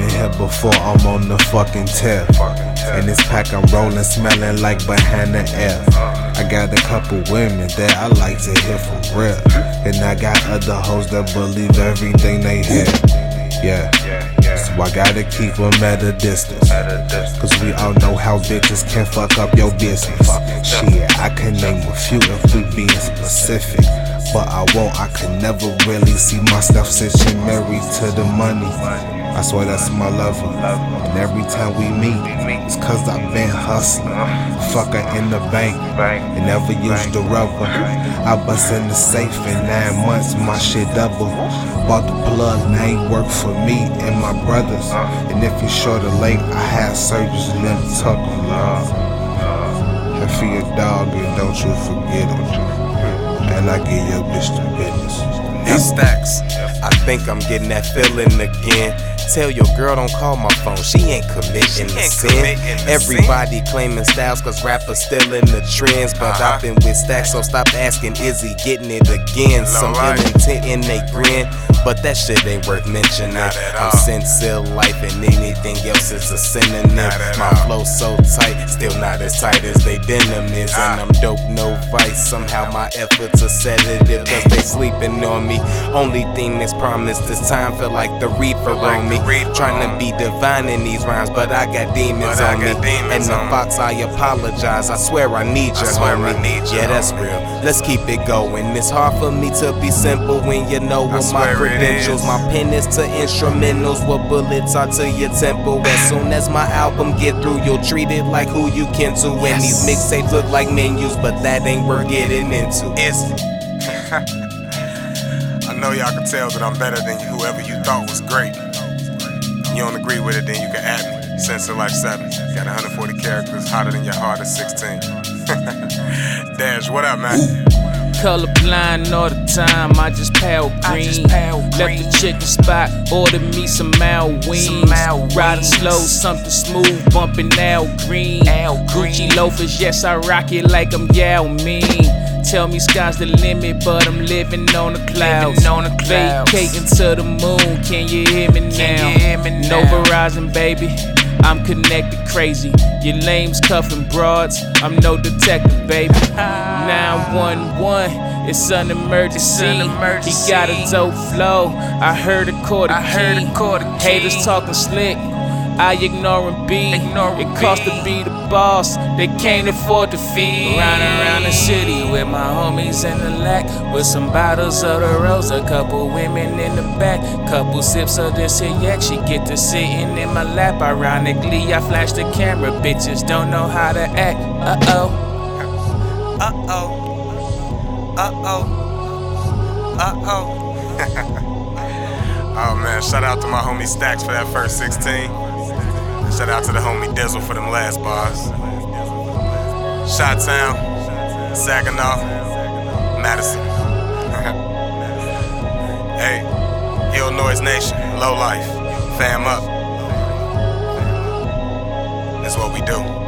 Been here before, I'm on the fucking tip. In this pack, I'm rolling, smelling like Bahana F. I got a couple women that I like to hear from real. And I got other hoes that believe everything they hear. Yeah. So I gotta keep them at a distance. Cause we all know how bitches can fuck up your business. Shit, I can name a few if we being specific. But I won't, I could never really see myself switching married to the money. I swear that's my lover. And every time we meet, it's cause I've been hustling. Fuck her in the bank, and never used the rubber. I bust in the safe in nine months, my shit double. Bought the plug, now ain't work for me and my brothers. And if you're short or late, I had surgeries and them tuck. And and don't you forget it. And I give your bitch the business. Hey Stacks, I think I'm getting that feeling again. Tell your girl don't call my phone, she ain't committing the sin. Everybody claiming styles cause rappers still in the trends. But Uh-huh. I've been with Stacks, so stop asking, is he getting it again? Some ill intent in they grin. But that shit ain't worth mentioning. I'm sincere life and anything else is a synonym. My flow so tight, still not as tight as they denim is. And Ah. I'm dope, no vice. Somehow my efforts are sedative cause they sleeping on me. Only thing that's promised this time feel like the reaper like on me. Trying to be divine in these rhymes, but I got demons But I on got me. demons and the fox, I apologize. I swear I need you, I swear I homie. need you, yeah, that's real. Let's keep it going. It's hard for me to be simple when you know what my credentials. My pen is to instrumentals, what bullets are to your temple. As soon as my album get through, you'll treat it like who you can to. And these mixtapes look like menus, but that ain't worth getting into. Is I know y'all can tell that I'm better than whoever you thought was great. You don't agree with it, then you can add me. Sensor Life 7. Got 140 characters, hotter than your heart at 16. Dash, what up, man? Colorblind all the time, I just pale green. just pale Left green. the chicken spot, ordered me some mal wings. Some mal Riding wings. slow, something smooth, bumping Al Green. Al Gucci loafers, yes, I rock it like I'm Yao Ming. Tell me sky's the limit, but I'm living on the clouds. on the clouds. Vacating to the moon, can you hear me now? Can you hear me No? Verizon, baby. I'm connected crazy. Your lames cuffing broads. I'm no detective, baby. 911, it's an emergency. It's an emergency. He got a dope flow. I heard a quarter I heard a quarter key. Haters talking slick. I ignore and be. Ignore it and cost be. to be the boss. They can't afford to feed. Round around the city with my homies in the lack. With some bottles of the rose. A couple women in the back. Couple sips of this here yak. She get to sitting in my lap. Ironically, I flash the camera. Bitches don't know how to act. Uh oh. Uh oh. Uh oh. Uh oh. Oh man, shout out to my homie Stacks for that first 16. Shout out to the homie Dizzle for them last bars. Shot Town, Saginaw, Madison. hey, Illinois Nation, low life, fam up. That's what we do.